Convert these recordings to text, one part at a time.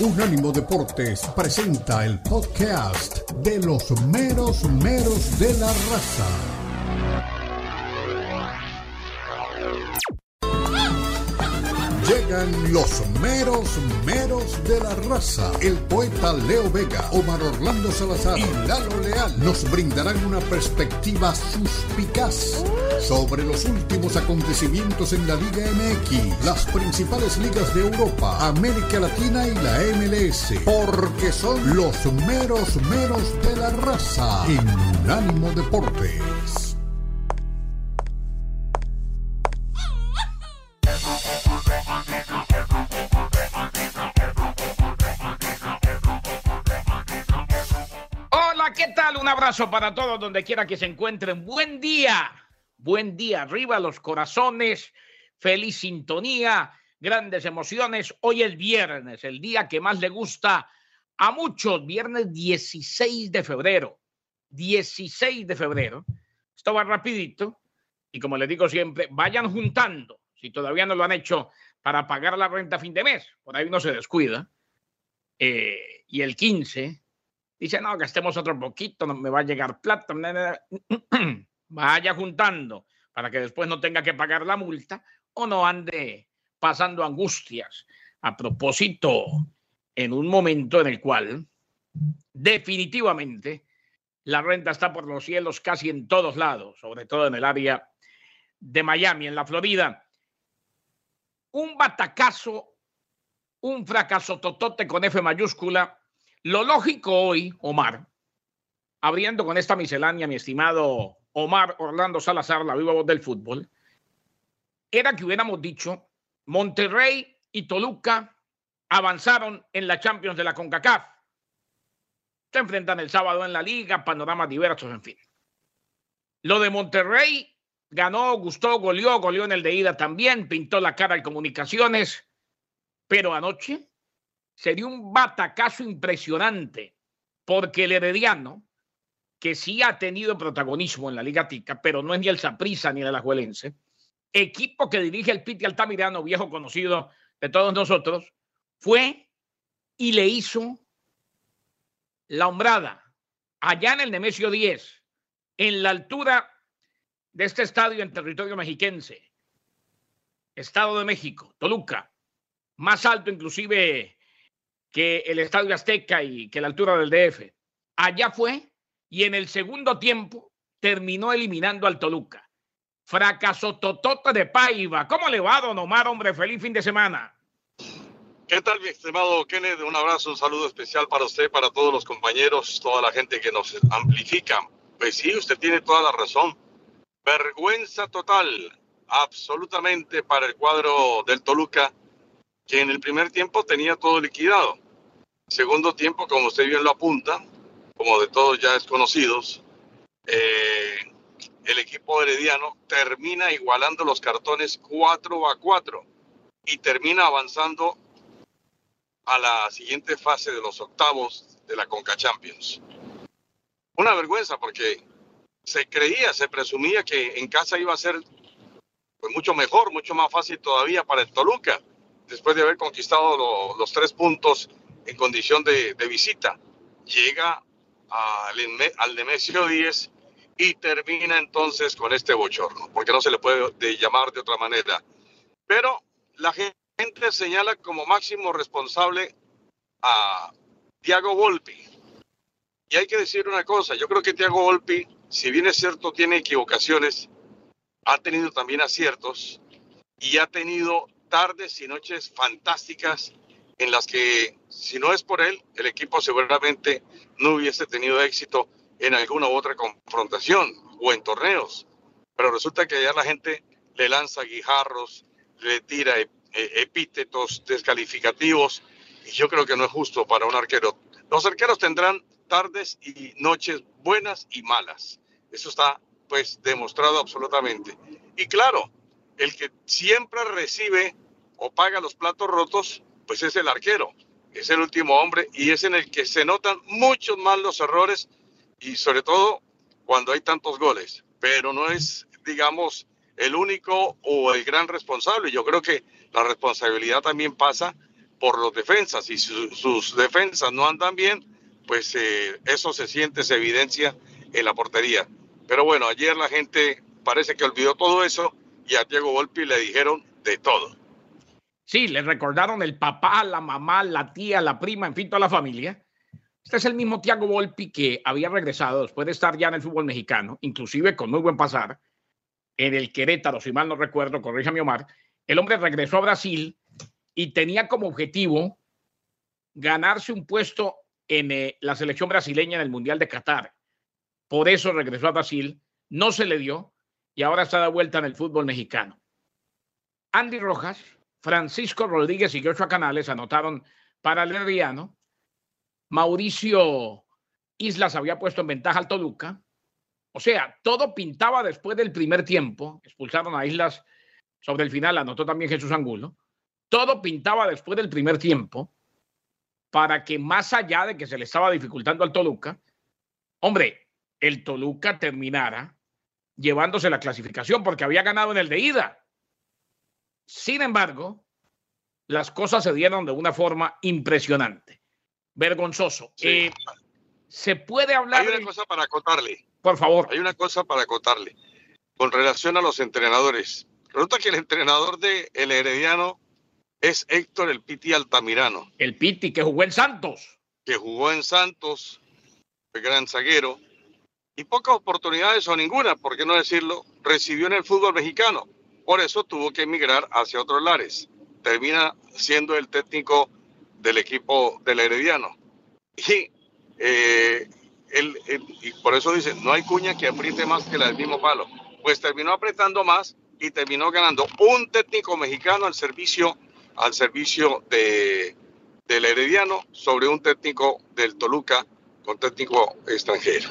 Unánimo Deportes presenta el podcast de los meros meros de la raza. Llegan los meros meros de la raza. El poeta Leo Vega, Omar Orlando Salazar y Lalo Leal nos brindarán una perspectiva suspicaz sobre los últimos acontecimientos en la Liga MX, las principales ligas de Europa, América Latina y la MLS, porque son los meros meros de la raza en Unánimo Deportes. Abrazo para todos donde quiera que se encuentren. Buen día, buen día, arriba los corazones, feliz sintonía, grandes emociones. Hoy es viernes, el día que más le gusta a muchos, viernes 16 de febrero. 16 de febrero. Esto va rapidito y como les digo siempre, vayan juntando, si todavía no lo han hecho, para pagar la renta fin de mes. Por ahí uno se descuida. Eh, y el 15 dice, no, gastemos otro poquito, no me va a llegar plata. na, na, na". Vaya juntando para que después no tenga que pagar la multa o no ande pasando angustias. A propósito, en un momento en el cual definitivamente la renta está por los cielos casi en todos lados, sobre todo en el área de Miami, en la Florida. Un batacazo, un fracaso totote con F mayúscula. Lo lógico hoy, Omar, abriendo con esta miscelánea, mi estimado Omar Orlando Salazar, la viva voz del fútbol, era que hubiéramos dicho Monterrey y Toluca avanzaron en la Champions de la CONCACAF. Se enfrentan el sábado en la liga, panoramas diversos, en fin. Lo de Monterrey ganó, gustó, goleó, goleó en el de ida también, pintó la cara al Comunicaciones, pero anoche se dio un batacazo impresionante porque el Herediano, que sí ha tenido protagonismo en la Liga Tica, pero no es ni el Saprissa ni el Alajuelense, equipo que dirige el Piti Altamirano, viejo conocido de todos nosotros, fue y le hizo la hombrada allá en el Nemesio 10, en la altura de este estadio en territorio mexiquense, Estado de México, Toluca, más alto inclusive que el Estadio Azteca y que la altura del DF. Allá fue y en el segundo tiempo terminó eliminando al Toluca. Fracaso totota de Paiva. ¿Cómo le va, don Omar, hombre? Feliz fin de semana. ¿Qué tal, mi estimado Kenneth? Un abrazo, un saludo especial para usted, para todos los compañeros, toda la gente que nos amplifica. Pues sí, usted tiene toda la razón. Vergüenza total, absolutamente para el cuadro del Toluca, que en el primer tiempo tenía todo liquidado. Segundo tiempo, como usted bien lo apunta, como de todos ya desconocidos, eh, el equipo herediano termina igualando los cartones 4 a 4 y termina avanzando a la siguiente fase de los octavos de la Conca Champions. Una vergüenza porque se creía, se presumía que en casa iba a ser pues, mucho mejor, mucho más fácil todavía para el Toluca, después de haber conquistado lo- los tres puntos en condición de, de visita. Llega al, al Nemesio 10 y termina entonces con este bochorno, porque no se le puede de- llamar de otra manera. Pero la gente señala como máximo responsable a Thiago Volpi. Y hay que decir una cosa, yo creo que Thiago Volpi, si bien es cierto, tiene equivocaciones, ha tenido también aciertos y ha tenido tardes y noches fantásticas en las que, si no es por él, el equipo seguramente no hubiese tenido éxito en alguna u otra confrontación o en torneos. Pero resulta que ya la gente le lanza guijarros, le tira ep- eh, epítetos descalificativos y yo creo que no es justo para un arquero. Los arqueros tendrán tardes y noches buenas y malas. Eso está pues demostrado absolutamente. Y claro, el que siempre recibe o paga los platos rotos, pues es el arquero, es el último hombre y es en el que se notan muchos más los errores y sobre todo cuando hay tantos goles. Pero no es, digamos, el único o el gran responsable. Yo creo que la responsabilidad también pasa por los defensas y sus defensas no andan bien, pues eh, eso se siente, se evidencia en la portería. Pero bueno, ayer la gente parece que olvidó todo eso y a Diego Volpi le dijeron de todo. Sí, le recordaron el papá, la mamá, la tía, la prima, en fin, toda la familia. Este es el mismo Thiago Volpi que había regresado después de estar ya en el fútbol mexicano, inclusive con muy buen pasar, en el Querétaro, si mal no recuerdo, corríjame Omar. El hombre regresó a Brasil y tenía como objetivo ganarse un puesto en eh, la selección brasileña en el Mundial de Qatar. Por eso regresó a Brasil, no se le dio y ahora está de vuelta en el fútbol mexicano. Andy Rojas, Francisco Rodríguez y Joshua Canales anotaron para el. Mauricio Islas había puesto en ventaja al Toluca. O sea, todo pintaba después del primer tiempo. Expulsaron a Islas sobre el final, anotó también Jesús Angulo. Todo pintaba después del primer tiempo para que más allá de que se le estaba dificultando al Toluca, hombre, el Toluca terminara llevándose la clasificación porque había ganado en el de ida. Sin embargo, las cosas se dieron de una forma impresionante, vergonzoso. Eh, se puede hablar. Hay una cosa para acotarle. Por favor. Hay una cosa para acotarle. Con relación a los entrenadores. Resulta que el entrenador de El Herediano es Héctor el Piti Altamirano. El Piti que jugó en Santos. Que jugó en Santos, el gran zaguero. Y pocas oportunidades o ninguna, por qué no decirlo, recibió en el fútbol mexicano. Por eso tuvo que emigrar hacia otros lares. Termina siendo el técnico del equipo del Herediano. Y, eh, y por eso dice, no hay cuña que apriete más que la del mismo palo. Pues terminó apretando más y terminó ganando un técnico mexicano al servicio, al servicio de, del Herediano sobre un técnico del Toluca con técnico extranjero.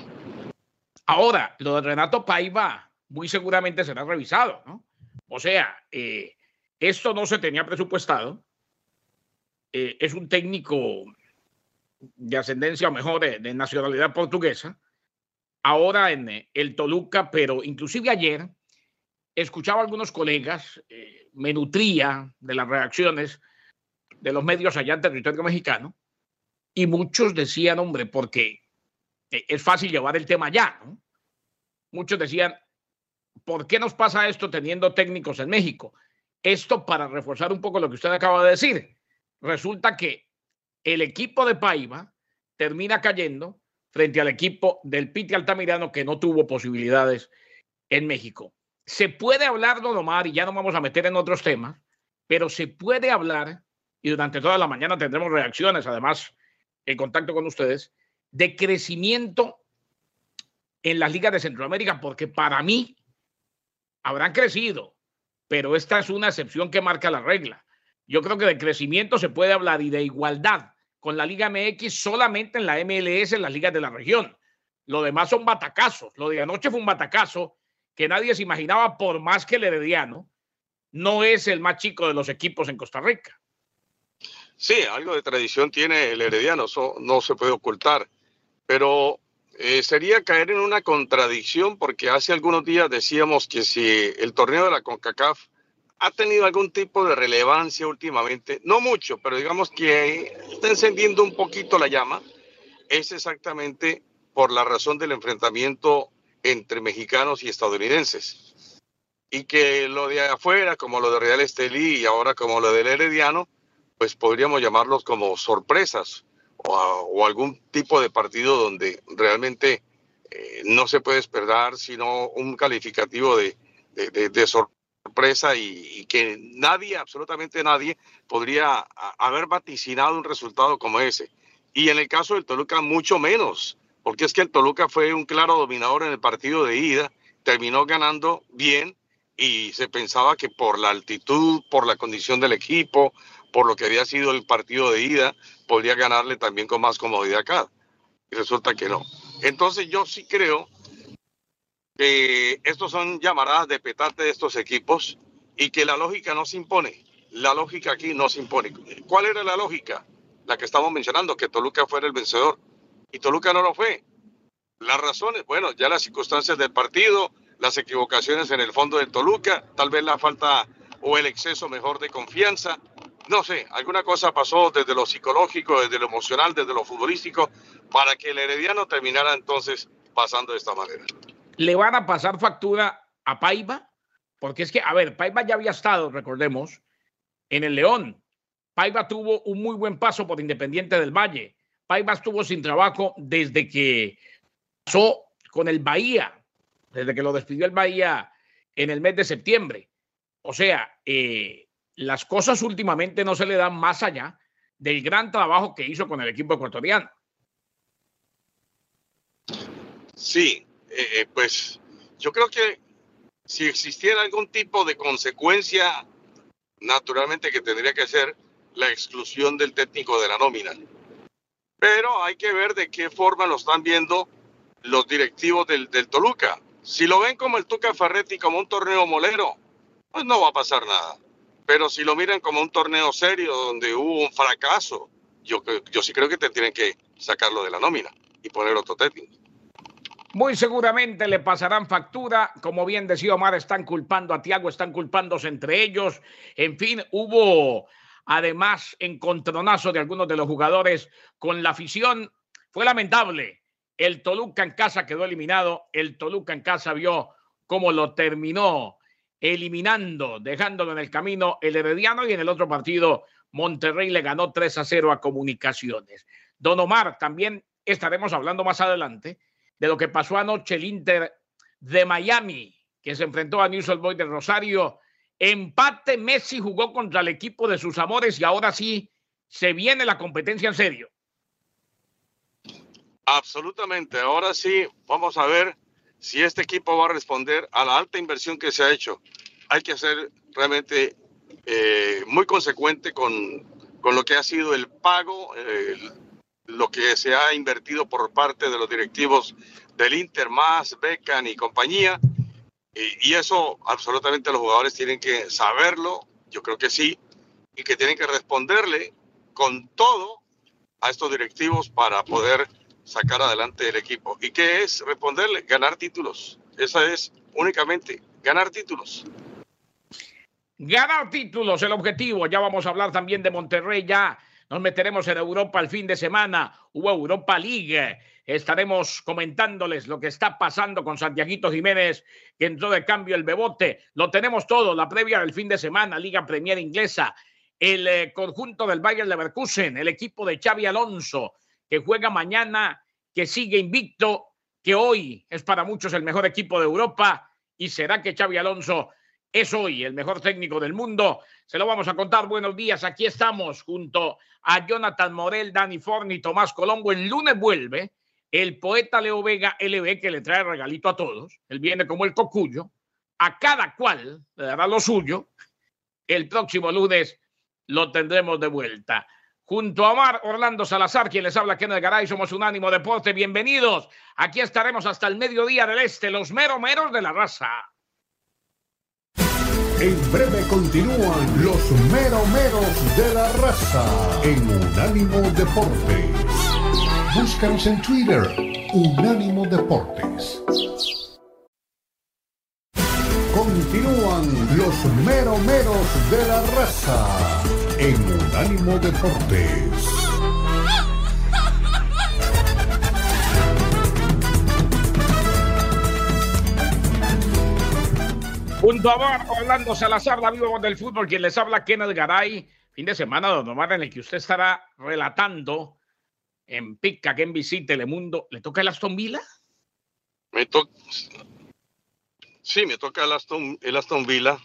Ahora, lo de Renato Paiva muy seguramente será revisado, ¿no? O sea, eh, esto no se tenía presupuestado. Eh, es un técnico de ascendencia o mejor de, nacionalidad portuguesa. Ahora en eh, el Toluca, pero inclusive ayer escuchaba a algunos colegas, me nutría de las reacciones de los medios allá en territorio mexicano y muchos decían, hombre, porque es fácil llevar el tema allá. ¿no? Muchos decían, ¿por qué nos pasa esto teniendo técnicos en México? Esto para reforzar un poco lo que usted acaba de decir. Resulta que el equipo de Paiva termina cayendo frente al equipo del Piti Altamirano que no tuvo posibilidades en México. Se puede hablar, don Omar, y ya no vamos a meter en otros temas, pero se puede hablar, y durante toda la mañana tendremos reacciones, además, en contacto con ustedes, de crecimiento en las ligas de Centroamérica, porque para mí habrán crecido, pero esta es una excepción que marca la regla. Yo creo que de crecimiento se puede hablar y de igualdad con la Liga MX solamente en la MLS, en las ligas de la región. Lo demás son batacazos. Lo de anoche fue un batacazo que nadie se imaginaba, por más que el Herediano no es el más chico de los equipos en Costa Rica. Sí, algo de tradición tiene el Herediano, eso no se puede ocultar. Pero eh, sería caer en una contradicción porque hace algunos días decíamos que si el torneo de la CONCACAF ha tenido algún tipo de relevancia últimamente, no mucho, pero digamos que está encendiendo un poquito la llama, es exactamente por la razón del enfrentamiento entre mexicanos y estadounidenses. Y que lo de afuera, como lo de Real Estelí y ahora como lo del Herediano, pues podríamos llamarlos como sorpresas o, algún tipo de partido donde realmente eh, no se puede esperar sino un calificativo de, de, sorpresa y, que nadie, absolutamente nadie, podría haber vaticinado un resultado como ese. Y en el caso del Toluca, mucho menos, porque es que el Toluca fue un claro dominador en el partido de ida, terminó ganando bien y se pensaba que por la altitud, por la condición del equipo, por lo que había sido el partido de ida, podría ganarle también con más comodidad acá. Y resulta que no. Entonces yo sí creo que estos son llamaradas de petate de estos equipos y que la lógica no se impone. La lógica aquí no se impone. ¿Cuál era la lógica? La que estamos mencionando, que Toluca fuera el vencedor. Y Toluca no lo fue. Las razones, bueno, ya las circunstancias del partido, las equivocaciones en el fondo de Toluca, tal vez la falta o el exceso mejor de confianza, no sé, alguna cosa pasó desde lo psicológico, desde lo emocional, desde lo futbolístico, para que el Herediano terminara entonces pasando de esta manera. ¿Le van a pasar factura a Paiva? Porque es que, a ver, Paiva ya había estado, recordemos, en el León. Paiva tuvo un muy buen paso por Independiente del Valle. Paiva estuvo sin trabajo desde que pasó con el Bahía, desde que lo despidió el Bahía en el mes de septiembre. O sea, eh, las cosas últimamente no se le dan más allá del gran trabajo que hizo con el equipo ecuatoriano. Sí, eh, eh, pues yo creo que si existiera algún tipo de consecuencia, naturalmente que tendría que ser la exclusión del técnico de la nómina. Pero hay que ver de qué forma lo están viendo los directivos del, del Toluca. Si lo ven como el Tuca Ferretti, como un torneo molero, pues no va a pasar nada. Pero si lo miran como un torneo serio donde hubo un fracaso, yo, yo sí creo que te tienen que sacarlo de la nómina y poner otro técnico. Muy seguramente le pasarán factura. Como bien decía Omar, están culpando a Tiago, están culpándose entre ellos. En fin, hubo además encontronazo de algunos de los jugadores con la afición. Fue lamentable. El Toluca en casa quedó eliminado. El Toluca en casa vio cómo lo terminó eliminando, dejándolo en el camino el Herediano y en el otro partido Monterrey le ganó 3 a 0 a Comunicaciones. Don Omar, también estaremos hablando más adelante de lo que pasó anoche el Inter de Miami, que se enfrentó a News Boys de Rosario. Empate, Messi jugó contra el equipo de sus amores y ahora sí se viene la competencia en serio. Absolutamente, ahora sí vamos a ver si este equipo va a responder a la alta inversión que se ha hecho. Hay que ser realmente eh, muy consecuente con, con, lo que ha sido el pago, eh, lo que se ha invertido por parte de los directivos del Inter, más Becan y compañía. Y, y, eso absolutamente los jugadores tienen que saberlo, yo creo que sí, y que tienen que responderle con todo a estos directivos para poder sacar adelante el equipo. ¿Y qué es responderle? Ganar títulos. Esa es únicamente ganar títulos. Ganar títulos, el objetivo. Ya vamos a hablar también de Monterrey. Ya nos meteremos en Europa el fin de semana. Hubo Europa League. Estaremos comentándoles lo que está pasando con Santiaguito Jiménez, que entró de cambio el Bebote. Lo tenemos todo, la previa del fin de semana, Liga Premier Inglesa, el eh, conjunto del Bayern Leverkusen, el equipo de Xavi Alonso, que juega mañana, que sigue invicto, que hoy es para muchos el mejor equipo de Europa. ¿Y será que Xavi Alonso es hoy el mejor técnico del mundo? Se lo vamos a contar. Buenos días. Aquí estamos junto a Jonathan Morel, Dani Forni, Tomás Colombo. El lunes vuelve el poeta Leo Vega LB que le trae regalito a todos. Él viene como el cocuyo. A cada cual le dará lo suyo. El próximo lunes lo tendremos de vuelta junto a Omar Orlando Salazar, quien les habla el Garay, somos Unánimo Deporte. Bienvenidos. Aquí estaremos hasta el mediodía del este, los meromeros de la raza. En breve continúan los meromeros de la raza en Unánimo Deportes. Búscanos en Twitter, Unánimo Deportes. Continúan los meromeros de la raza en Unánimo Deportes. Junto a Orlando Salazar, la viva del fútbol, quien les habla Kenneth Garay. Fin de semana, don Omar, en el que usted estará relatando en Pica, que en visite Telemundo. ¿Le toca el Aston Villa? Me toca. Sí, me toca el Aston, el Aston Villa.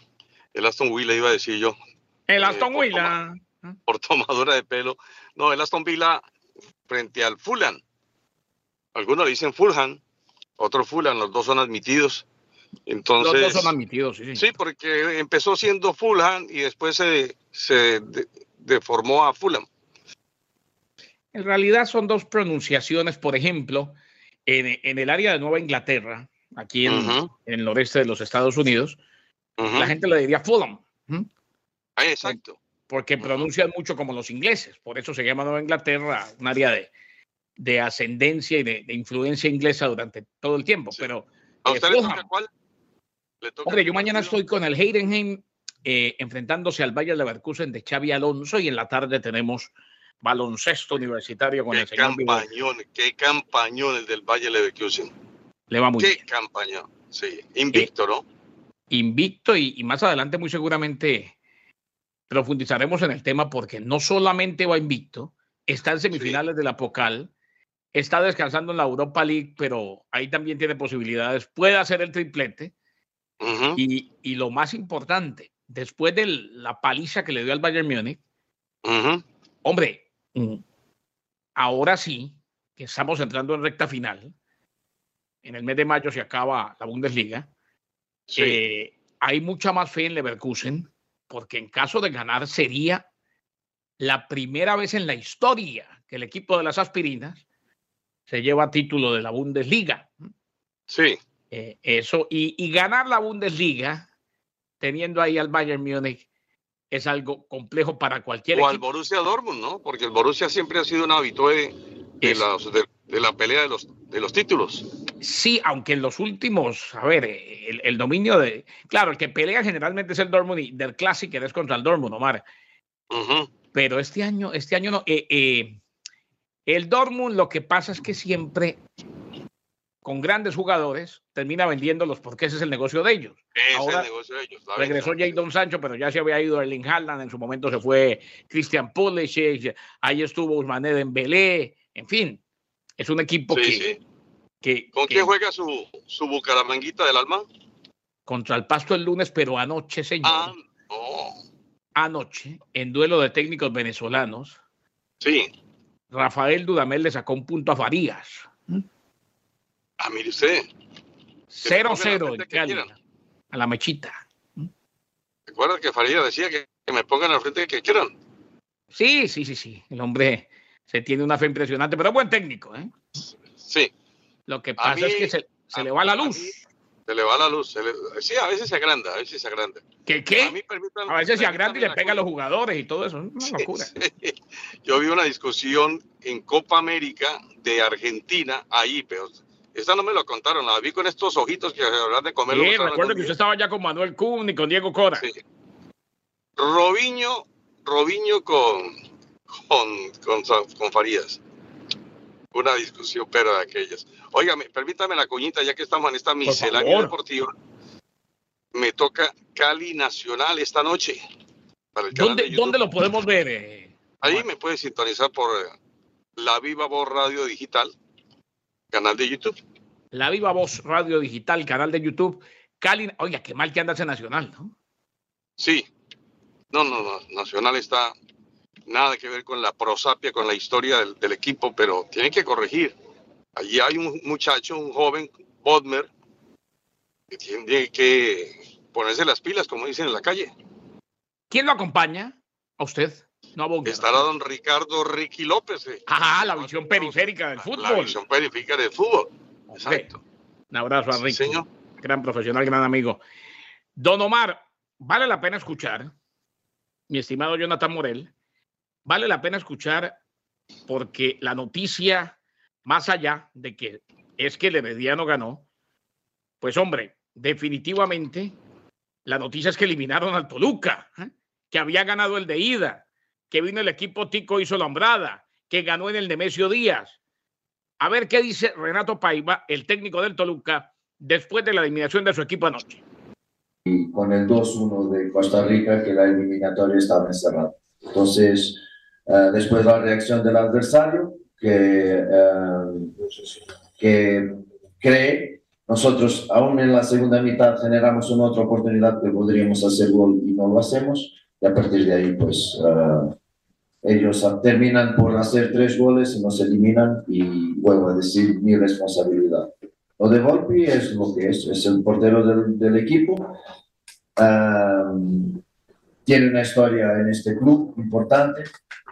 El Aston Villa iba a decir yo. El Aston eh, Villa. Por, tomadura de pelo. No, el Aston Villa frente al Fulham. Algunos dicen Fulham, otros Fulham, los dos son admitidos. Entonces, los dos son admitidos, sí. Sí, porque empezó siendo Fulham y después se, se deformó a Fulham. En realidad son dos pronunciaciones, por ejemplo, en, en el área de Nueva Inglaterra, aquí en, en, el noreste de los Estados Unidos, la gente le diría Fulham. Ah, exacto. Porque pronuncian mucho como los ingleses, por eso se llama Nueva Inglaterra un área de, de ascendencia y de, de, influencia inglesa durante todo el tiempo. Sí. Pero, ¿A usted eh, le toca cuál? ¿Le toca Hombre, yo mañana estoy con el Heidenheim eh, enfrentándose al Bayern Leverkusen de Xavi Alonso y en la tarde tenemos baloncesto universitario con qué el señor Vivo. campañón, qué campañón el del Valle Leverkusen. Le va muy Qué bien. campañón. Sí, invicto, ¿no? Invicto y, y más adelante muy seguramente profundizaremos en el tema porque no solamente va invicto, está en semifinales de la Pocal, está descansando en la Europa League, pero ahí también tiene posibilidades, puede hacer el triplete Ujú. y, y lo más importante, después de la paliza que le dio al Bayern Múnich, hombre, mm, ahora sí que estamos entrando en recta final, en el mes de mayo se acaba la Bundesliga, Sí. eh, hay mucha más fe en Leverkusen, porque en caso de ganar sería la primera vez en la historia que el equipo de las aspirinas se lleva título de la Bundesliga. sí. Eh, eso, y, y ganar la Bundesliga, teniendo ahí al Bayern Múnich, es algo complejo para cualquier O al. Borussia Dortmund, ¿no? Porque el Borussia siempre ha sido un habitué de, de la pelea de los, de los títulos. Sí, aunque en los últimos, a ver, eh, el, el dominio de. Claro, el que pelea generalmente es el Dortmund y del Classic es contra el Dortmund, Omar. Pero este año, este año no. eh, eh, el Dortmund lo que pasa es que siempre, con grandes jugadores, termina vendiéndolos porque ese es el negocio de ellos. Ese Ahora es el negocio de ellos. Regresó. Jadon Sancho, pero ya se había ido Erling Haaland, en su momento se fue Christian Pulisic, ahí estuvo Usmané Dembélé, en fin, es un equipo Sí, que, sí. Que- ¿Con que quién juega su, su Bucaramanguita del alma? contra el Pasto el lunes, pero anoche, señor, Ah, no. anoche, en duelo de técnicos venezolanos, Sí. Rafael Dudamel le sacó un punto a Farías. Ah, mire usted. 0-0 en Cali, a la mechita. Recuerda que Faría decía que, que me pongan al frente que quieran. Sí, sí, sí, sí. El hombre se tiene una fe impresionante, pero buen técnico. ¿eh? Sí. Lo que pasa es que se, se le va la luz. mí- Se le va la luz. se le- sí, a veces se agranda, a veces se agranda. ¿Qué A, qué? mí, A veces se agranda y le pega a los jugadores y todo eso. Es una locura. sí. Yo vi una discusión en Copa América de Argentina ahí, pero esta no me lo contaron, la vi con estos ojitos que hablan de comer. Sí, recuerdo que usted estaba ya con Manuel Kuhn y con Diego Cora. Sí. Robiño, Robiño con, con, con, con Farías. Una discusión, pero de aquellas. Óigame, permítame la cuñita, ya que estamos en esta miscelánea deportiva. Me toca Cali Nacional esta noche. Para el canal ¿Dónde. ¿Dónde lo podemos ver? eh? Ahí me puedes sintonizar por eh, la Viva Voz Radio Digital, canal de YouTube. La Viva Voz Radio Digital, canal de YouTube. Cali, oiga, qué mal que anda ese nacional, ¿no? Sí. No, no, no. Nacional está nada que ver con la prosapia, con la historia del, del equipo, pero tiene que corregir. Allí hay un muchacho, un joven, Bodmer, que tiene que ponerse las pilas, como dicen en la calle. ¿Quién lo acompaña? ¿A usted? No a. Estará don Ricardo Ricky López. eh. Ajá, la visión periférica del fútbol. La visión periférica del fútbol. Exacto. Un abrazo a Sí, Ricky. señor. gran profesional, gran amigo. Don Omar, vale la pena escuchar, mi estimado Jonathan Morel, vale la pena escuchar porque la noticia, más allá de que es que el Herediano ganó, pues hombre, definitivamente la noticia es que eliminaron al Toluca, ¿eh? que había ganado el de ida, que vino el equipo Tico hizo la hombrada, que ganó en el Nemesio Díaz. A ver qué dice Renato Paiva, el técnico del Toluca, después de la eliminación de su equipo anoche. y con el 2-1 de Costa Rica que la eliminatoria estaba encerrada. Entonces, eh, después la reacción del adversario que, eh, que cree, nosotros aún en la segunda mitad generamos una otra oportunidad que podríamos hacer gol y no lo hacemos, y a partir de ahí pues eh, ellos terminan por hacer tres goles y nos eliminan y vuelvo a decir mi responsabilidad. Lo de Volpi es lo que es, es el portero del, del equipo. Tiene una historia en este club importante.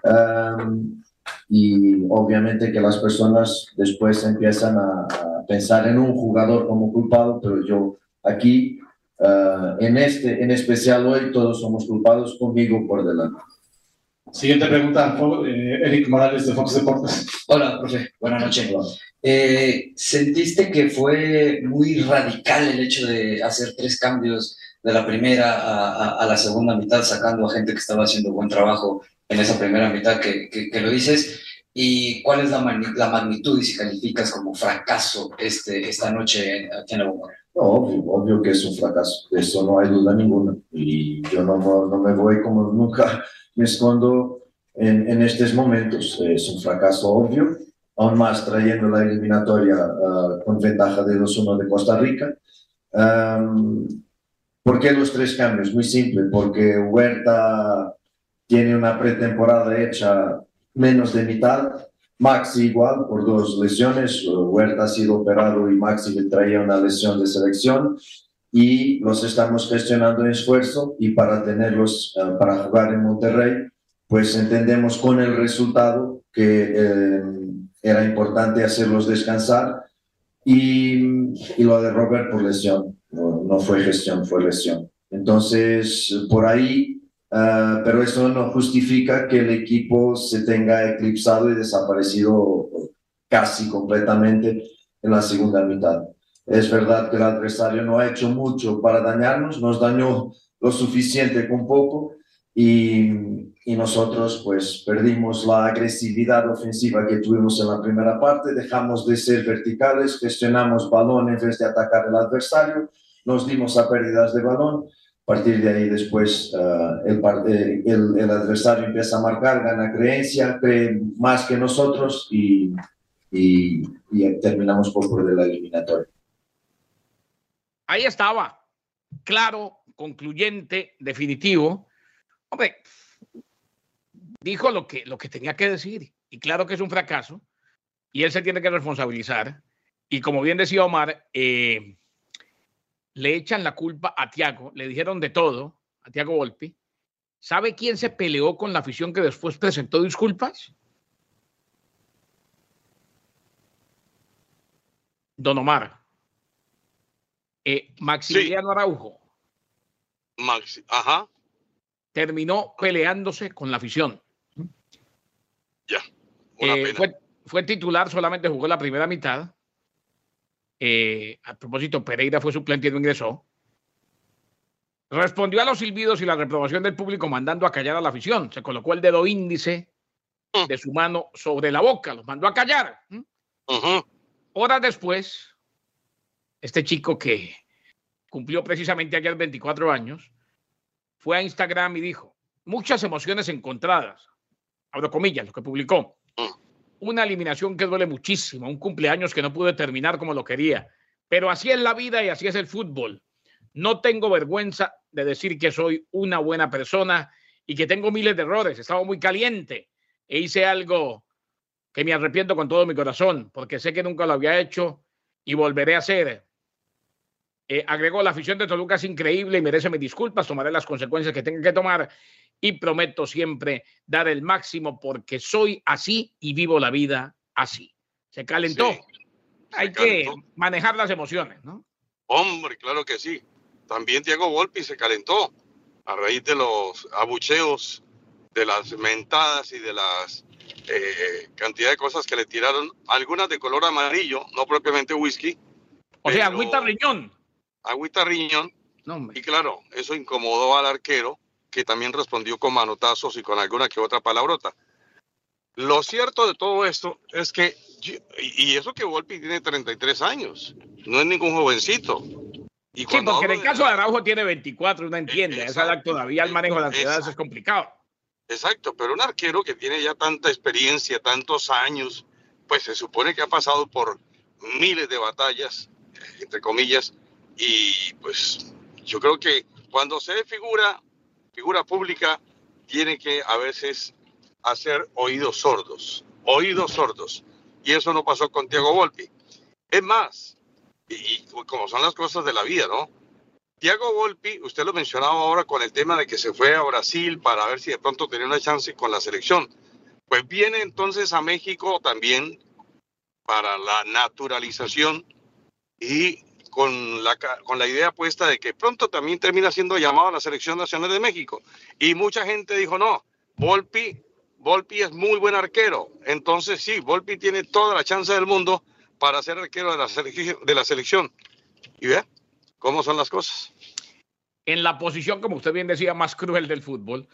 Am, y obviamente que las personas después empiezan a, a pensar en un jugador como culpado, pero yo aquí, ah, en, este, en especial hoy, todos somos culpados conmigo por delante. Siguiente pregunta, eh, Eric Morales de Fox Deportes. Hola, profe. Buenas noches. Eh, ¿Sentiste que fue muy radical el hecho de hacer tres cambios de la primera a, la segunda mitad, sacando a gente que estaba haciendo buen trabajo en esa primera mitad que, que, lo dices? ¿Y cuál es la, la, magnitud y si calificas como fracaso este, esta noche aquí en el No, obvio, obvio, que es un fracaso, eso no hay duda ninguna. Y yo no, no, me voy como nunca me escondo en, en, estos momentos. Es un fracaso obvio, aún más trayendo la eliminatoria ah, con ventaja de 2-1 de Costa Rica. ¿Por qué los tres cambios? Muy simple, porque Huerta tiene una pretemporada hecha menos de mitad, Maxi igual por dos lesiones, Huerta ha sido operado y Maxi le traía una lesión de selección y los estamos gestionando en esfuerzo y para tenerlos eh, para jugar en Monterrey, pues entendemos con el resultado que eh, era importante hacerlos descansar y, y lo de Robert por lesión no, fue gestión, fue lesión. Entonces, por ahí, ah, pero eso no justifica que el equipo se tenga eclipsado y desaparecido casi completamente en la segunda mitad. Es verdad que el adversario no ha hecho mucho para dañarnos, nos dañó lo suficiente con poco y, y, nosotros pues perdimos la agresividad ofensiva que tuvimos en la primera parte, dejamos de ser verticales, gestionamos balón en vez de atacar al adversario nos dimos a pérdidas de balón. A partir de ahí después uh, el, eh, el, el, adversario empieza a marcar, gana creencia, cree más que nosotros y, y, y terminamos por perder la eliminatoria. Ahí estaba, claro, concluyente, definitivo. Hombre, dijo lo que, lo que tenía que decir y claro que es un fracaso y él se tiene que responsabilizar. Y como bien decía Omar, eh, le echan la culpa a Tiago, le dijeron de todo a Tiago Volpi. ¿Sabe quién se peleó con la afición que después presentó disculpas? Don Omar. Eh, Maximiliano Araujo. Maxi, ajá. Terminó peleándose con la afición. Ya. Eh, fue, fue titular, solamente jugó la primera mitad eh, a propósito, Pereira fue suplente y no ingresó. Respondió a los silbidos y la reprobación del público mandando a callar a la afición. Se colocó el dedo índice mm. de su mano sobre la boca, los mandó a callar. Horas después, este chico que cumplió precisamente ayer 24 años, fue a Instagram y dijo, muchas emociones encontradas, abro comillas, lo que publicó una eliminación que duele muchísimo, un cumpleaños que no pude terminar como lo quería. Pero así es la vida y así es el fútbol. No tengo vergüenza de decir que soy una buena persona y que tengo miles de errores. Estaba muy caliente e hice algo que me arrepiento con todo mi corazón, porque sé que nunca lo había hecho y volveré a hacer. Eh, agregó, la afición de Toluca es increíble y merece mis disculpas, tomaré las consecuencias que tenga que tomar y prometo siempre dar el máximo porque soy así y vivo la vida así. Se calentó. Hay que manejar las emociones, ¿no? Hombre, claro que sí. También Diego Volpi se calentó a raíz de los abucheos, de las mentadas y de las eh, cantidad de cosas que le tiraron, algunas de color amarillo, no propiamente whisky. O sea, agüita riñón. Agüita riñón. y claro, eso incomodó al arquero que también respondió con manotazos y con alguna que otra palabrota. Lo cierto de todo esto es que, y eso que Volpi tiene 33 años, no es ningún jovencito. Y sí, porque en el caso de Araujo tiene 24, uno entiende, esa edad todavía el manejo de las edades es complicado. Exacto, pero un arquero que tiene ya tanta experiencia, tantos años, pues se supone que ha pasado por miles de batallas, entre comillas, y pues yo creo que cuando se figura figura pública tiene que a veces hacer oídos sordos, oídos sordos. Y eso no pasó con Tiago Volpi. Es más, y, como son las cosas de la vida, ¿no? Tiago Volpi, usted lo mencionaba ahora con el tema de que se fue a Brasil para ver si de pronto tenía una chance con la selección. Pues viene entonces a México también para la naturalización y con la, con la idea puesta de que pronto también termina siendo llamado a la Selección Nacional de México. Y mucha gente dijo, no, Volpi, Volpi es muy buen arquero. Entonces sí, Volpi tiene toda la chance del mundo para ser arquero de la, selección, de la selección. Y ve cómo son las cosas. en la posición, como usted bien decía, más cruel del fútbol.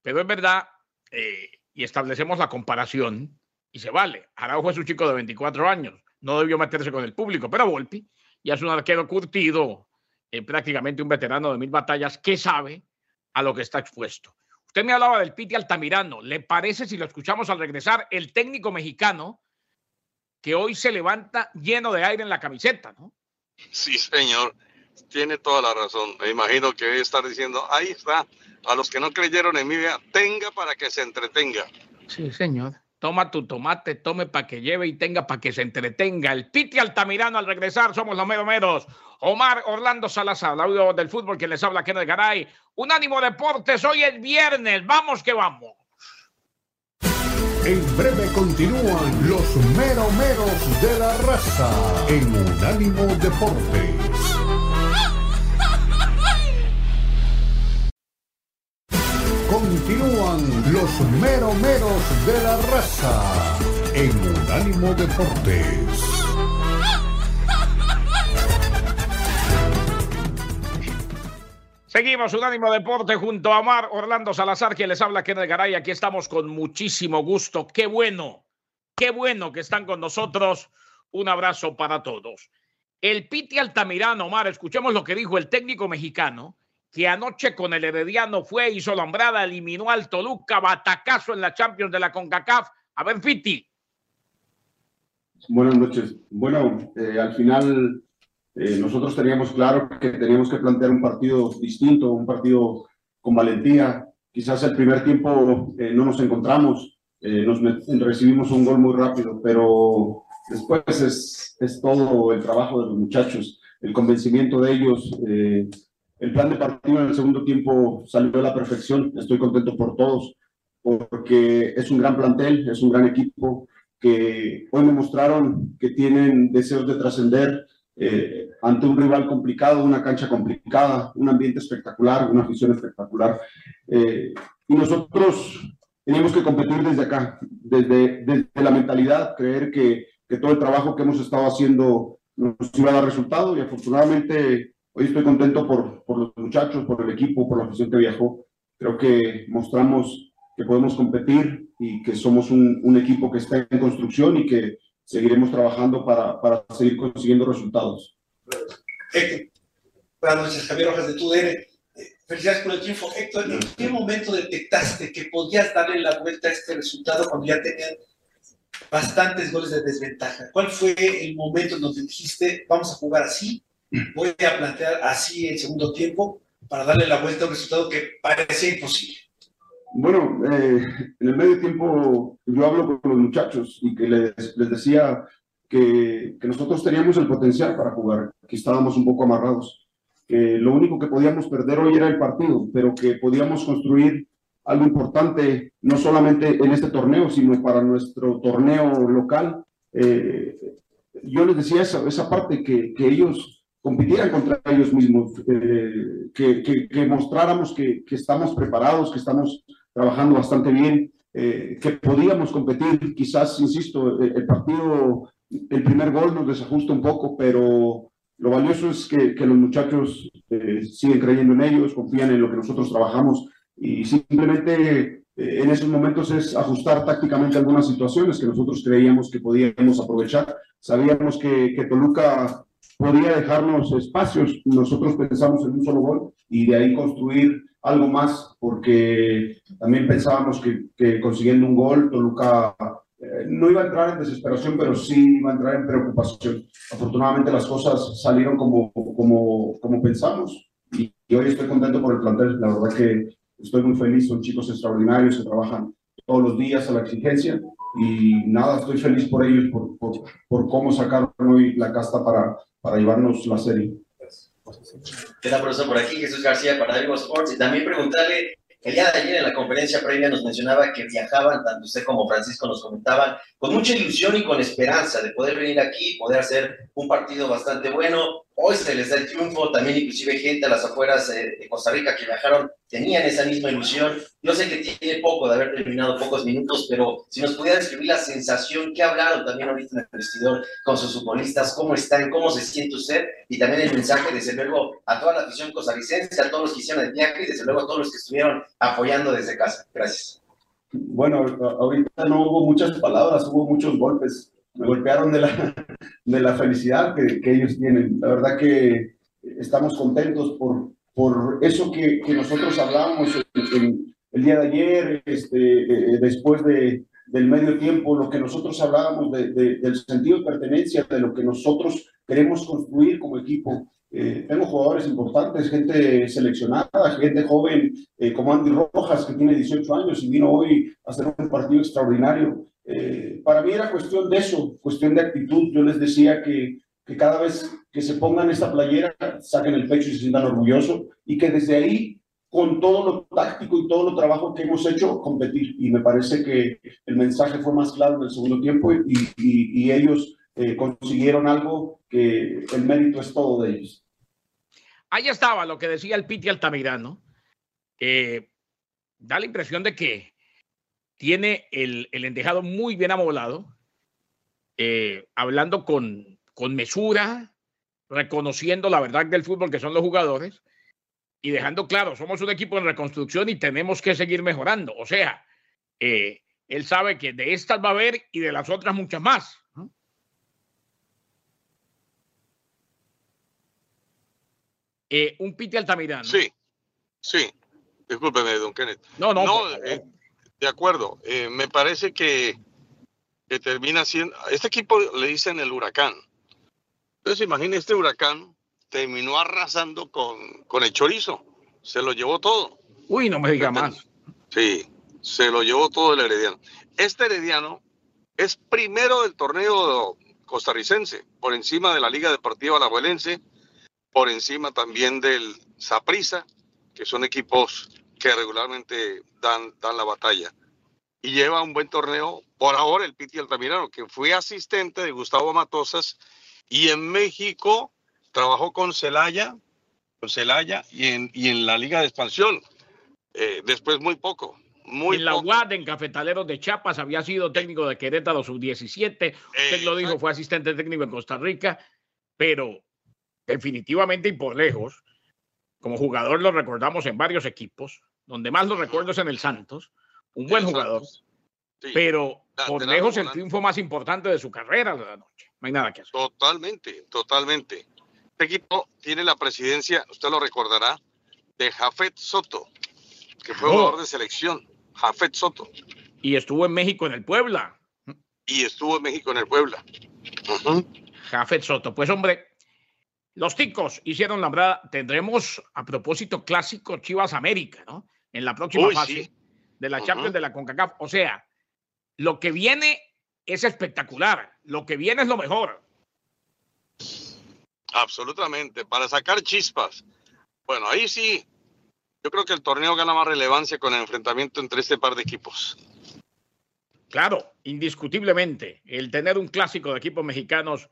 Pero es verdad, eh, y establecemos la comparación, y se vale. Araujo es un chico de 24 años, no debió meterse con el público, pero Volpi ya es un arquero curtido, eh, prácticamente un veterano de mil batallas, que sabe a lo que está expuesto. Usted me hablaba del Piti Altamirano. ¿Le parece, si lo escuchamos al regresar, el técnico mexicano que hoy se levanta lleno de aire en la camiseta, ¿no? Sí, señor. Tiene toda la razón. Me imagino que debe estar diciendo, ahí está, a los que no creyeron en mí, tenga para que se entretenga. Sí, señor. Toma tu tomate, tome para que lleve y tenga para que se entretenga. El Piti Altamirano al regresar, somos los meros Omar Orlando Salazar, audio del fútbol que les habla Kenneth Garay. Unánimo Deportes, hoy es viernes, vamos que vamos. En breve continúan los meromeros de la raza en Unánimo Deportes. Los meromeros de la raza en Unánimo Deportes. Seguimos Unánimo Deporte junto a Mar Orlando Salazar, quien les habla el Garay. Aquí estamos con muchísimo gusto. Qué bueno, qué bueno que están con nosotros. Un abrazo para todos. El Piti Altamirano, Omar, escuchemos lo que dijo el técnico mexicano, que anoche con el Herediano fue, hizo la eliminó al Toluca, batacazo en la Champions de la CONCACAF. A ver, Piti. Buenas noches. Bueno, eh, al final eh, nosotros teníamos claro que teníamos que plantear un partido distinto, un partido con valentía. Quizás el primer tiempo eh, no nos encontramos, eh, nos recibimos un gol muy rápido, pero después es, es, todo el trabajo de los muchachos, el convencimiento de ellos. El plan de partido en el segundo tiempo salió a la perfección. Estoy contento por todos, porque es un gran plantel, es un gran equipo que hoy me mostraron que tienen deseos de trascender, eh, ante un rival complicado, una cancha complicada, un ambiente espectacular, una afición espectacular. Eh, y nosotros teníamos que competir desde acá, desde, desde la mentalidad, creer que, que, todo el trabajo que hemos estado haciendo nos iba a dar resultado y afortunadamente hoy estoy contento por, por los muchachos, por el equipo, por la afición que viajó. Creo que mostramos que podemos competir y que somos un, un equipo que está en construcción y que seguiremos trabajando para, para seguir consiguiendo resultados. Héctor, buenas noches, Javier Rojas de TUDN. Eh, felicidades por el triunfo. Héctor, ¿en qué momento detectaste que podías darle la vuelta a este resultado cuando ya tenían bastantes goles de desventaja? ¿Cuál fue el momento en donde dijiste, vamos a jugar así, voy a plantear así el segundo tiempo para darle la vuelta a un resultado que parecía imposible? Bueno, eh, en el medio tiempo yo hablo con los muchachos y que les, les decía que, que, nosotros teníamos el potencial para jugar, que estábamos un poco amarrados, que lo único que podíamos perder hoy era el partido, pero que podíamos construir algo importante, no solamente en este torneo, sino para nuestro torneo local. Eh, yo les decía esa, esa parte, que, que ellos compitieran contra ellos mismos, eh, que, que, mostráramos que, que, estamos preparados, que estamos trabajando bastante bien, eh, que podíamos competir. Quizás, insisto, el, partido, el primer gol nos desajusta un poco, pero lo valioso es que, los muchachos eh, siguen creyendo en ellos, confían en lo que nosotros trabajamos y simplemente en esos momentos es ajustar tácticamente algunas situaciones que nosotros creíamos que podíamos aprovechar. Sabíamos que, que Toluca podía dejarnos espacios. Nosotros pensamos en un solo gol y de ahí construir algo más, porque también pensábamos que, que consiguiendo un gol, Toluca eh, no iba a entrar en desesperación, pero sí iba a entrar en preocupación. Afortunadamente las cosas salieron como, como, como pensamos y, hoy estoy contento por el plantel. La verdad que estoy muy feliz, son chicos extraordinarios que trabajan todos los días a la exigencia y nada, estoy feliz por ellos, por, por, por cómo sacaron hoy la casta para, para llevarnos la serie. Queda profesor por aquí, Jesús García para Vivo Sports. Y también preguntarle, el día de ayer en la conferencia previa nos mencionaba que viajaban, tanto usted como Francisco nos comentaban, con mucha ilusión y con esperanza de poder venir aquí, poder hacer un partido bastante bueno. Hoy se les da el triunfo, también inclusive gente a las afueras eh, de Costa Rica que viajaron tenían esa misma ilusión. Yo sé que tiene poco de haber terminado pocos minutos, pero si nos pudiera describir la sensación que hablaron también ahorita en el vestidor con sus futbolistas, cómo están, cómo se siente usted y también el mensaje desde luego a toda la afición costarricense, a todos los que hicieron el viaje y desde luego a todos los que estuvieron apoyando desde casa. Gracias. Bueno, ahorita no hubo muchas palabras, hubo muchos golpes me golpearon de la, de la felicidad que, que, ellos tienen. La verdad que estamos contentos por, por eso que, que nosotros hablamos el día de ayer, este, eh, después de, del medio tiempo, lo que nosotros hablábamos de, del sentido de pertenencia, de lo que nosotros queremos construir como equipo. Eh, tengo jugadores importantes, gente seleccionada, gente joven eh, como Andy Rojas, que tiene 18 años y vino hoy a hacer un partido extraordinario. Eh, para mí era cuestión de eso, cuestión de actitud. Yo les decía que, que cada vez que se pongan esta playera, saquen el pecho y se sientan orgullosos y que desde ahí, con todo lo táctico y todo lo trabajo que hemos hecho, competir. Y me parece que el mensaje fue más claro en el segundo tiempo y, y, ellos eh, consiguieron algo que el mérito es todo de ellos. Ahí estaba lo que decía el Piti Altamirano. Eh, da la impresión de que tiene el, el endejado muy bien amoblado, eh, hablando con, con mesura, reconociendo la verdad del fútbol que son los jugadores y dejando claro, somos un equipo en reconstrucción y tenemos que seguir mejorando. O sea, eh, él sabe que de estas va a haber y de las otras muchas más. Eh, un Piti Altamirano. Sí, sí. Discúlpeme, don Kenneth. No, no. no de acuerdo. Eh, me parece que, que, termina siendo. Este equipo le dicen el huracán. Entonces, imagínese, este huracán terminó arrasando con, con el chorizo. Se lo llevó todo. Uy, no me diga más. Sí, se lo llevó todo el Herediano. Este Herediano es primero del torneo costarricense, por encima de la Liga Deportiva Alajuelense, por encima también del Saprissa, que son equipos que regularmente dan, dan la batalla. Y lleva un buen torneo, por ahora el Piti Altamirano, que fue asistente de Gustavo Matosas y en México trabajó con Celaya, con Celaya y en, y en la Liga de Expansión. Eh, después muy poco. Muy en la UAD, en Cafetaleros de Chiapas, había sido técnico de Querétaro sub-17. Usted lo dijo, fue asistente técnico en Costa Rica, pero definitivamente y por lejos, como jugador lo recordamos en varios equipos, donde más lo recuerdo es en el Santos, un buen jugador, pero por lejos el triunfo más importante de su carrera de la noche. No hay nada que hacer. Totalmente, totalmente. Este equipo tiene la presidencia, usted lo recordará, de Jafet Soto, que fue jugador de selección. Jafet Soto. Y estuvo en México en el Puebla. Y estuvo en México en el Puebla. Jafet Soto. Pues hombre, los ticos hicieron la verdad. Tendremos a propósito clásico Chivas América, ¿no? En la próxima fase de la Champions de la CONCACAF. O sea, lo que viene es espectacular. Lo que viene es lo mejor. Absolutamente. Para sacar chispas. Bueno, ahí sí. Yo creo que el torneo gana más relevancia con el enfrentamiento entre este par de equipos. Claro, indiscutiblemente. El tener un clásico de equipos mexicanos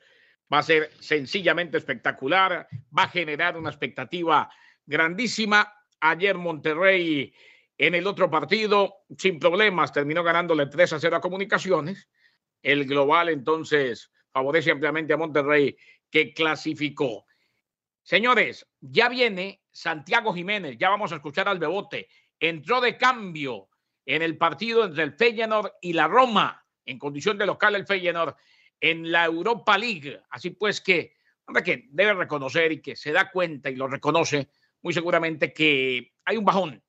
va a ser sencillamente espectacular, va a generar una expectativa grandísima. Ayer Monterrey en el otro partido, sin problemas, terminó ganándole 3 a 0 a Comunicaciones. El global entonces favorece ampliamente a Monterrey que clasificó. Señores, ya viene Santiago Jiménez, ya vamos a escuchar al Bebote. Entró de cambio en el partido entre el Feyenoord y la Roma, en condición de local el Feyenoord en la Europa League. Así pues que, que debe reconocer y que se da cuenta y lo reconoce muy seguramente que hay un bajón,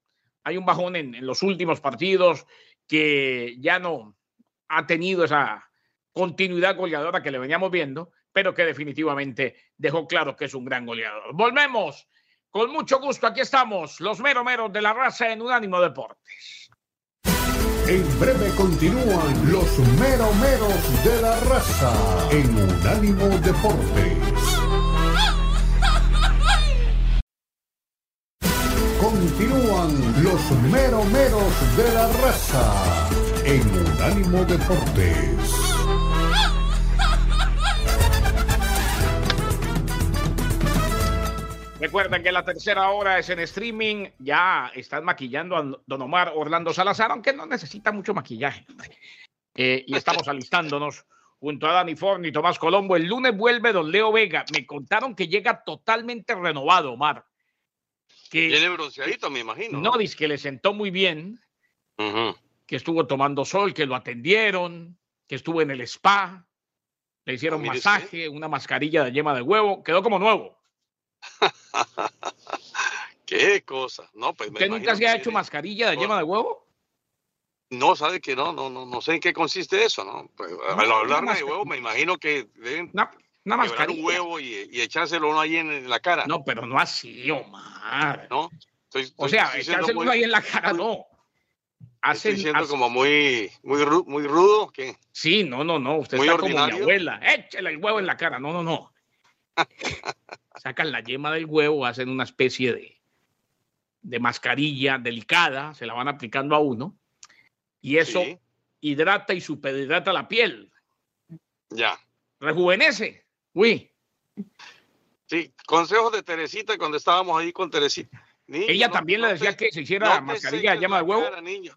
hay un bajón en, los últimos partidos que ya no ha tenido esa continuidad goleadora que le veníamos viendo, pero que definitivamente dejó claro que es un gran goleador. Volvemos con mucho gusto. Aquí estamos, los mero meros de la raza en Unánimo Deportes. En breve continúan los meromeros de la raza en Unánimo Deportes. Continúan los meromeros de la raza en Unánimo Deportes. Recuerden que la tercera hora es en streaming. Ya están maquillando a Don Omar Orlando Salazar, aunque no necesita mucho maquillaje. Eh, y estamos alistándonos junto a Dani Forni y Tomás Colombo. El lunes vuelve Don Leo Vega. Me contaron que llega totalmente renovado, Omar. Que, Viene bronceadito, me imagino. No, dice que le sentó muy bien, que estuvo tomando sol, que lo atendieron, que estuvo en el spa, le hicieron ah, masaje, una mascarilla de yema de huevo, quedó como nuevo. Qué cosa. No, pues ¿Usted nunca se ha hecho mascarilla de yema de huevo? No, sabe que no, no, no, no sé en qué consiste eso, ¿no? Pues, al hablar de huevo, me imagino que deben una, mascarilla. un huevo y, echárselo ahí en, la cara. No, pero no así, Omar. No. o sea, echárselo ahí en la cara, no. Hacen, estoy siendo como muy, muy, muy rudo. ¿qué? Sí, no, no, no. Usted está como mi abuela. Échale el huevo en la cara. No, no, no. Sacan la yema del huevo, hacen una especie de, de mascarilla delicada, se la van aplicando a uno y eso hidrata y superhidrata la piel. Ya. Rejuvenece. Uy. Sí, consejos de Teresita cuando estábamos ahí con Teresita. Ella también le decía que se hiciera mascarilla llama de huevo.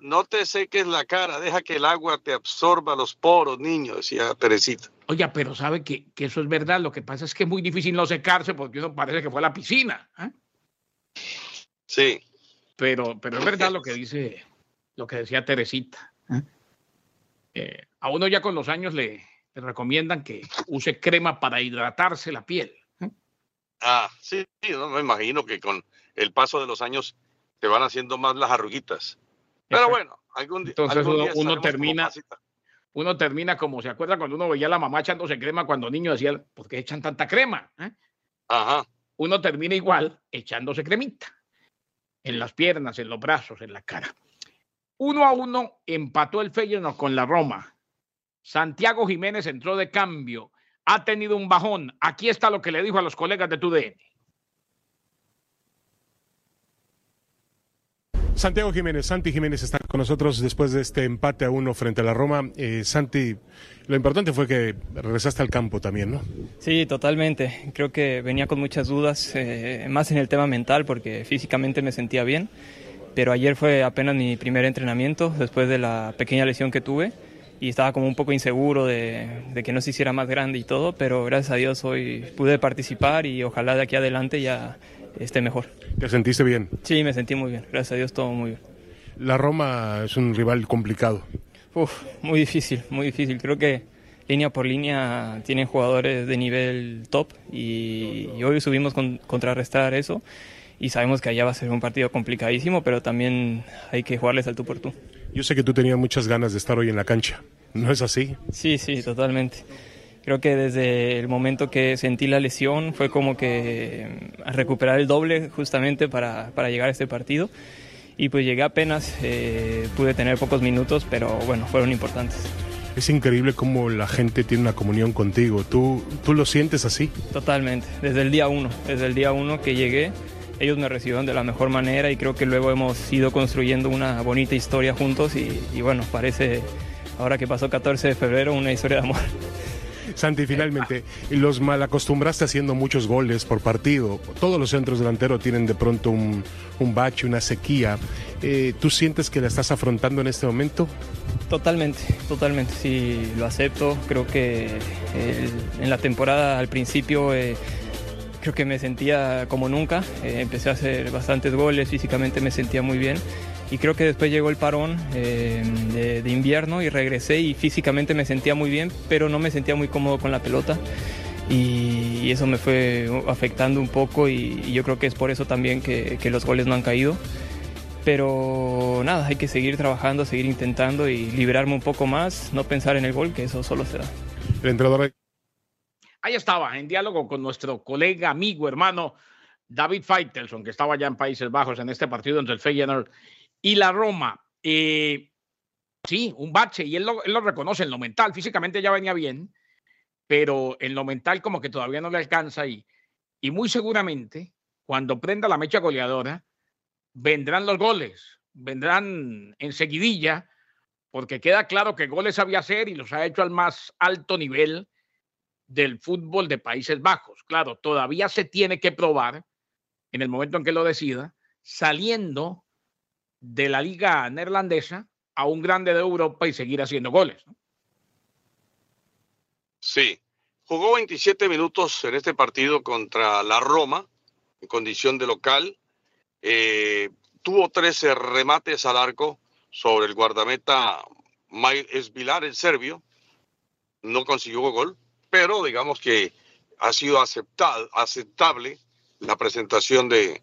No te seques la cara, deja que el agua te absorba los poros, niño, decía Teresita. Oye, pero sabe que, eso es verdad. Lo que pasa es que es muy difícil no secarse porque uno parece que fue a la piscina. ¿eh? Sí. Pero, pero es verdad lo que dice, lo que decía Teresita. ¿eh? Eh, a uno ya con los años le, recomiendan que use crema para hidratarse la piel. Ah, sí, no me imagino que con el paso de los años se van haciendo más las arruguitas. Pero bueno, algún, día. Entonces uno, termina, uno termina como se acuerda cuando uno veía a la mamá echándose crema cuando niño decía, ¿por qué echan tanta crema? ¿Eh? Ajá. Uno termina igual echándose cremita en las piernas, en los brazos, en la cara. Uno a uno empató el Feyenoord con la Roma. Santiago Jiménez entró de cambio. Ha tenido un bajón. Aquí está lo que le dijo a los colegas de TUDN. Santiago Jiménez, Santi Jiménez está con nosotros después de este empate a uno frente a la Roma. Eh, Santi, lo importante fue que regresaste al campo también, ¿no? Sí, totalmente. Creo que venía con muchas dudas, eh, más en el tema mental, porque físicamente me sentía bien. Pero ayer fue apenas mi primer entrenamiento después de la pequeña lesión que tuve y estaba como un poco inseguro de, de, que no se hiciera más grande y todo, pero gracias a Dios hoy pude participar y ojalá de aquí adelante ya esté mejor. ¿Te sentiste bien? Sí, me sentí muy bien. Gracias a Dios todo muy bien. La Roma es un rival complicado. Uf, muy difícil, muy difícil. Creo que línea por línea tienen jugadores de nivel top y, hoy subimos con, contrarrestar eso y sabemos que allá va a ser un partido complicadísimo, pero también hay que jugarles al tú por tú. Yo sé que tú tenías muchas ganas de estar hoy en la cancha, ¿no es así? Sí, sí, totalmente. Creo que desde el momento que sentí la lesión fue como que a recuperar el doble justamente para, para llegar a este partido. Y pues llegué apenas, eh, pude tener pocos minutos, pero bueno, fueron importantes. Es increíble cómo la gente tiene una comunión contigo. ¿Tú, ¿Tú lo sientes así? Totalmente, desde el día uno, desde el día uno que llegué, ellos me recibieron de la mejor manera y creo que luego hemos ido construyendo una bonita historia juntos y, y bueno, parece, ahora que pasó 14 de febrero, una historia de amor. Santi, finalmente, los mal acostumbraste haciendo muchos goles por partido. Todos los centros delanteros tienen de pronto un, bache, una sequía. Eh, ¿Tú sientes que la estás afrontando en este momento? Totalmente, totalmente, sí, lo acepto. Creo que en la temporada al principio eh, creo que me sentía como nunca. Eh, empecé a hacer bastantes goles, físicamente me sentía muy bien y creo que después llegó el parón eh, de, invierno y regresé y físicamente me sentía muy bien, pero no me sentía muy cómodo con la pelota y, eso me fue afectando un poco y, yo creo que es por eso también que, los goles no han caído. Pero nada, hay que seguir trabajando, seguir intentando y liberarme un poco más, no pensar en el gol, que eso solo se da. El entrenador... Ahí estaba, en diálogo con nuestro colega, amigo, hermano David Feitelson, que estaba ya en Países Bajos en este partido entre el Feyenoord y la Roma, eh, sí, un bache, y él lo, él lo, reconoce en lo mental, físicamente ya venía bien, pero en lo mental como que todavía no le alcanza y, y muy seguramente cuando prenda la mecha goleadora, vendrán los goles, vendrán enseguidilla, porque queda claro que goles sabía hacer y los ha hecho al más alto nivel del fútbol de Países Bajos. Claro, todavía se tiene que probar en el momento en que lo decida, saliendo de la liga neerlandesa a un grande de Europa y seguir haciendo goles. Sí, jugó 27 minutos en este partido contra la Roma, en condición de local. Eh, tuvo 13 remates al arco sobre el guardameta Mail Esvilar, el serbio. No consiguió gol, pero digamos que ha sido aceptado, aceptable la presentación de,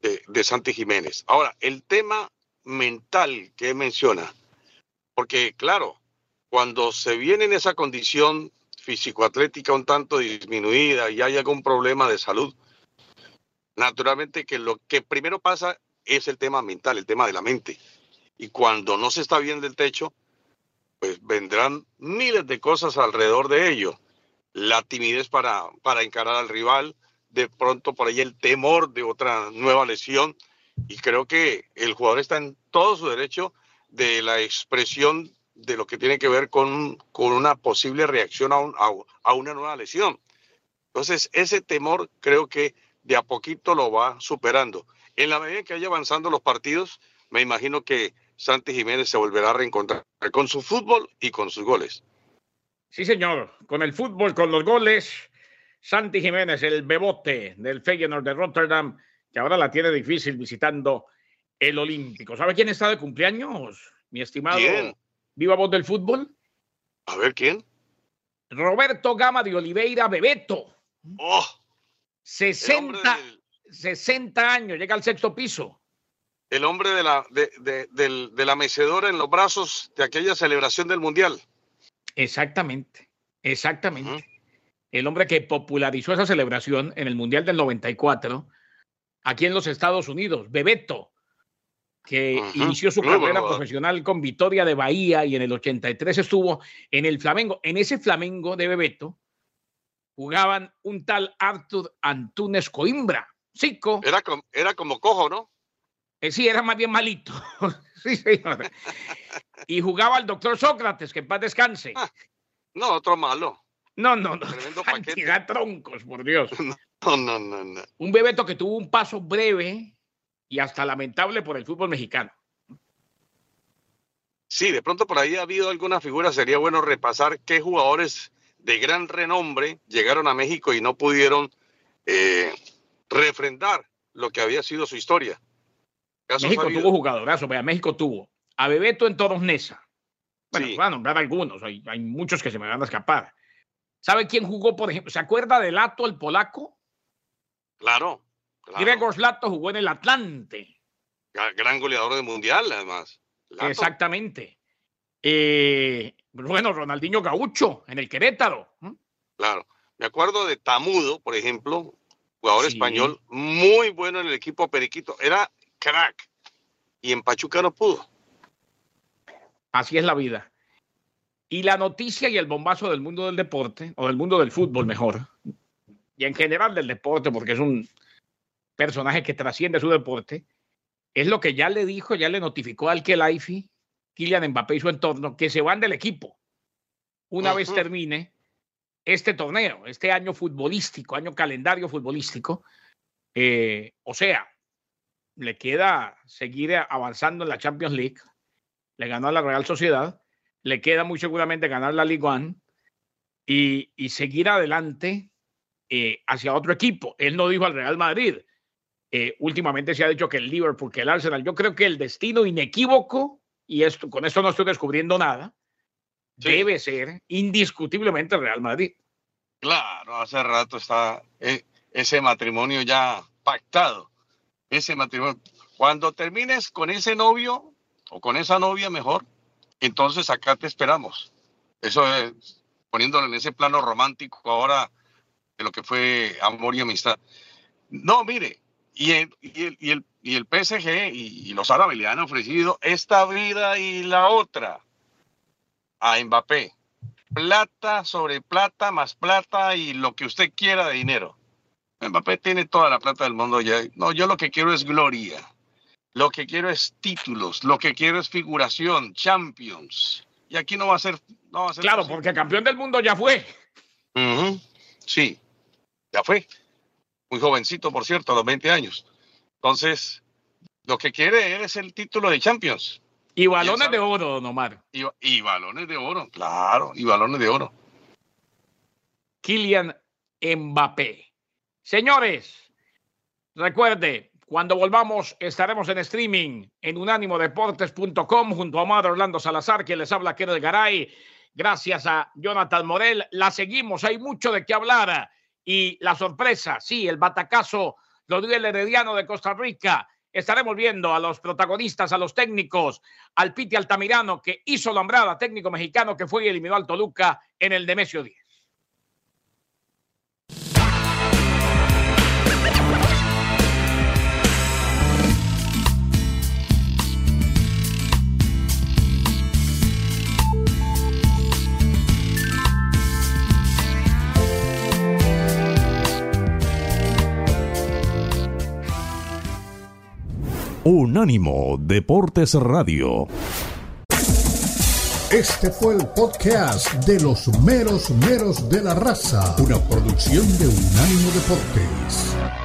de, de Santi Jiménez. Ahora, el tema mental que menciona, porque claro, cuando se viene en esa condición físico-atlética un tanto disminuida y hay algún problema de salud, naturalmente que lo que primero pasa es el tema mental, el tema de la mente. Y cuando no se está bien del techo, pues vendrán miles de cosas alrededor de ello. La timidez para, para encarar al rival, de pronto por ahí el temor de otra nueva lesión. Y creo que el jugador está en todo su derecho de la expresión de lo que tiene que ver con, con una posible reacción a, un, a, a una nueva lesión. Entonces, ese temor creo que de a poquito lo va superando. En la medida que vaya avanzando los partidos, me imagino que Santi Jiménez se volverá a reencontrar con su fútbol y con sus goles. Sí, señor, con el fútbol, con los goles. Santi Jiménez, el bebote del Feyenoord de Rotterdam, que ahora la tiene difícil visitando el Olímpico. ¿Sabe quién está de cumpleaños, mi estimado ¿Quién? viva voz del fútbol? A ver quién. Roberto Gama de Oliveira Bebeto. Oh, 60, 60 años, llega al sexto piso. el hombre de la, de, de- de la mecedora en los brazos de aquella celebración del Mundial. Exactamente, exactamente. El hombre que popularizó esa celebración en el Mundial del 94 aquí en los Estados Unidos, Bebeto, que inició su muy carrera profesional con Vitoria de Bahía y en el 83 estuvo en el Flamengo. En ese Flamengo de Bebeto jugaban un tal Arthur Antunes Coimbra, Cico. Era, com- era como cojo, ¿no? Eh, sí, era más bien malito. sí, señor. Y jugaba el doctor Sócrates, que en paz descanse. No, otro malo. No, no, no. Tremendo Cantidad troncos, por Dios. No, no, no, no. Un Bebeto que tuvo un paso breve y hasta lamentable por el fútbol mexicano. Sí, de pronto por ahí ha habido alguna figura. Sería bueno repasar qué jugadores de gran renombre llegaron a México y no pudieron eh, refrendar lo que había sido su historia. México ha habido. tuvo jugadorazo, vea, México tuvo a Bebeto en Toros Nesa. Bueno, voy a nombrar algunos, hay, hay muchos que se me van a escapar. ¿Sabe quién jugó, por ejemplo? ¿Se acuerda de Lato, el polaco? Claro, claro. Gregor Lato jugó en el Atlante. Gra- Gran goleador del mundial, además. Lato. Exactamente. Eh, bueno, Ronaldinho Gaucho en el Querétaro. Claro. Me acuerdo de Tamudo, por ejemplo, jugador Sí. español, muy bueno en el equipo Periquito. Era crack. Y en Pachuca no pudo. Así es la vida. Y la noticia y el bombazo del mundo del deporte, o del mundo del fútbol mejor, y en general del deporte, porque es un personaje que trasciende su deporte, es lo que ya le dijo, ya le notificó al Kelaifi, Kylian Mbappé y su entorno, que se van del equipo una vez Ujú. termine este torneo, este año futbolístico, año calendario futbolístico. Eh, o sea, le queda seguir avanzando en la Champions League, le ganó a la Real Sociedad, le queda muy seguramente ganar la Ligue 1 y, y seguir adelante eh, hacia otro equipo. Él no dijo al Real Madrid. Eh, últimamente se ha dicho que el Liverpool, que el Arsenal. Yo creo que el destino inequívoco, y esto, con esto no estoy descubriendo nada, debe ser indiscutiblemente el Real Madrid. Claro, hace rato está eh, ese matrimonio ya pactado. Ese matrimonio. Cuando termines con ese novio o con esa novia mejor, entonces acá te esperamos. Eso es poniéndolo en ese plano romántico ahora de lo que fue amor y amistad. No, mire, y el, y el, y el, y el PSG y, y los árabes le han ofrecido esta vida y la otra a Mbappé. Plata sobre plata, más plata y lo que usted quiera de dinero. Mbappé tiene toda la plata del mundo ya. No, yo lo que quiero es gloria. Lo que quiero es títulos. Lo que quiero es figuración, champions. Y aquí no va a ser. No va a ser Claro, posible. porque campeón del mundo ya fue. Sí, ya fue. muy jovencito, por cierto, a los 20 años. Entonces, lo que quiere él es el título de Champions. Y balones de oro, don Omar. Y, y, balones de oro, claro, y balones de oro. Kylian Mbappé. Señores, recuerde, cuando volvamos estaremos en streaming en unánimodeportes.com junto a Omar Orlando Salazar, quien les habla Kenneth Garay. Gracias a Jonathan Morel. La seguimos, hay mucho de qué hablar. Y la sorpresa, sí, el batacazo Rodríguez Herediano de Costa Rica estaremos viendo a los protagonistas, a los técnicos, al Piti Altamirano, que hizo la hombrada, técnico mexicano que fue y eliminó al Toluca en el Demesio 10. Unánimo Deportes Radio. Este fue el podcast de los meros meros de la raza, una producción de Unánimo Deportes.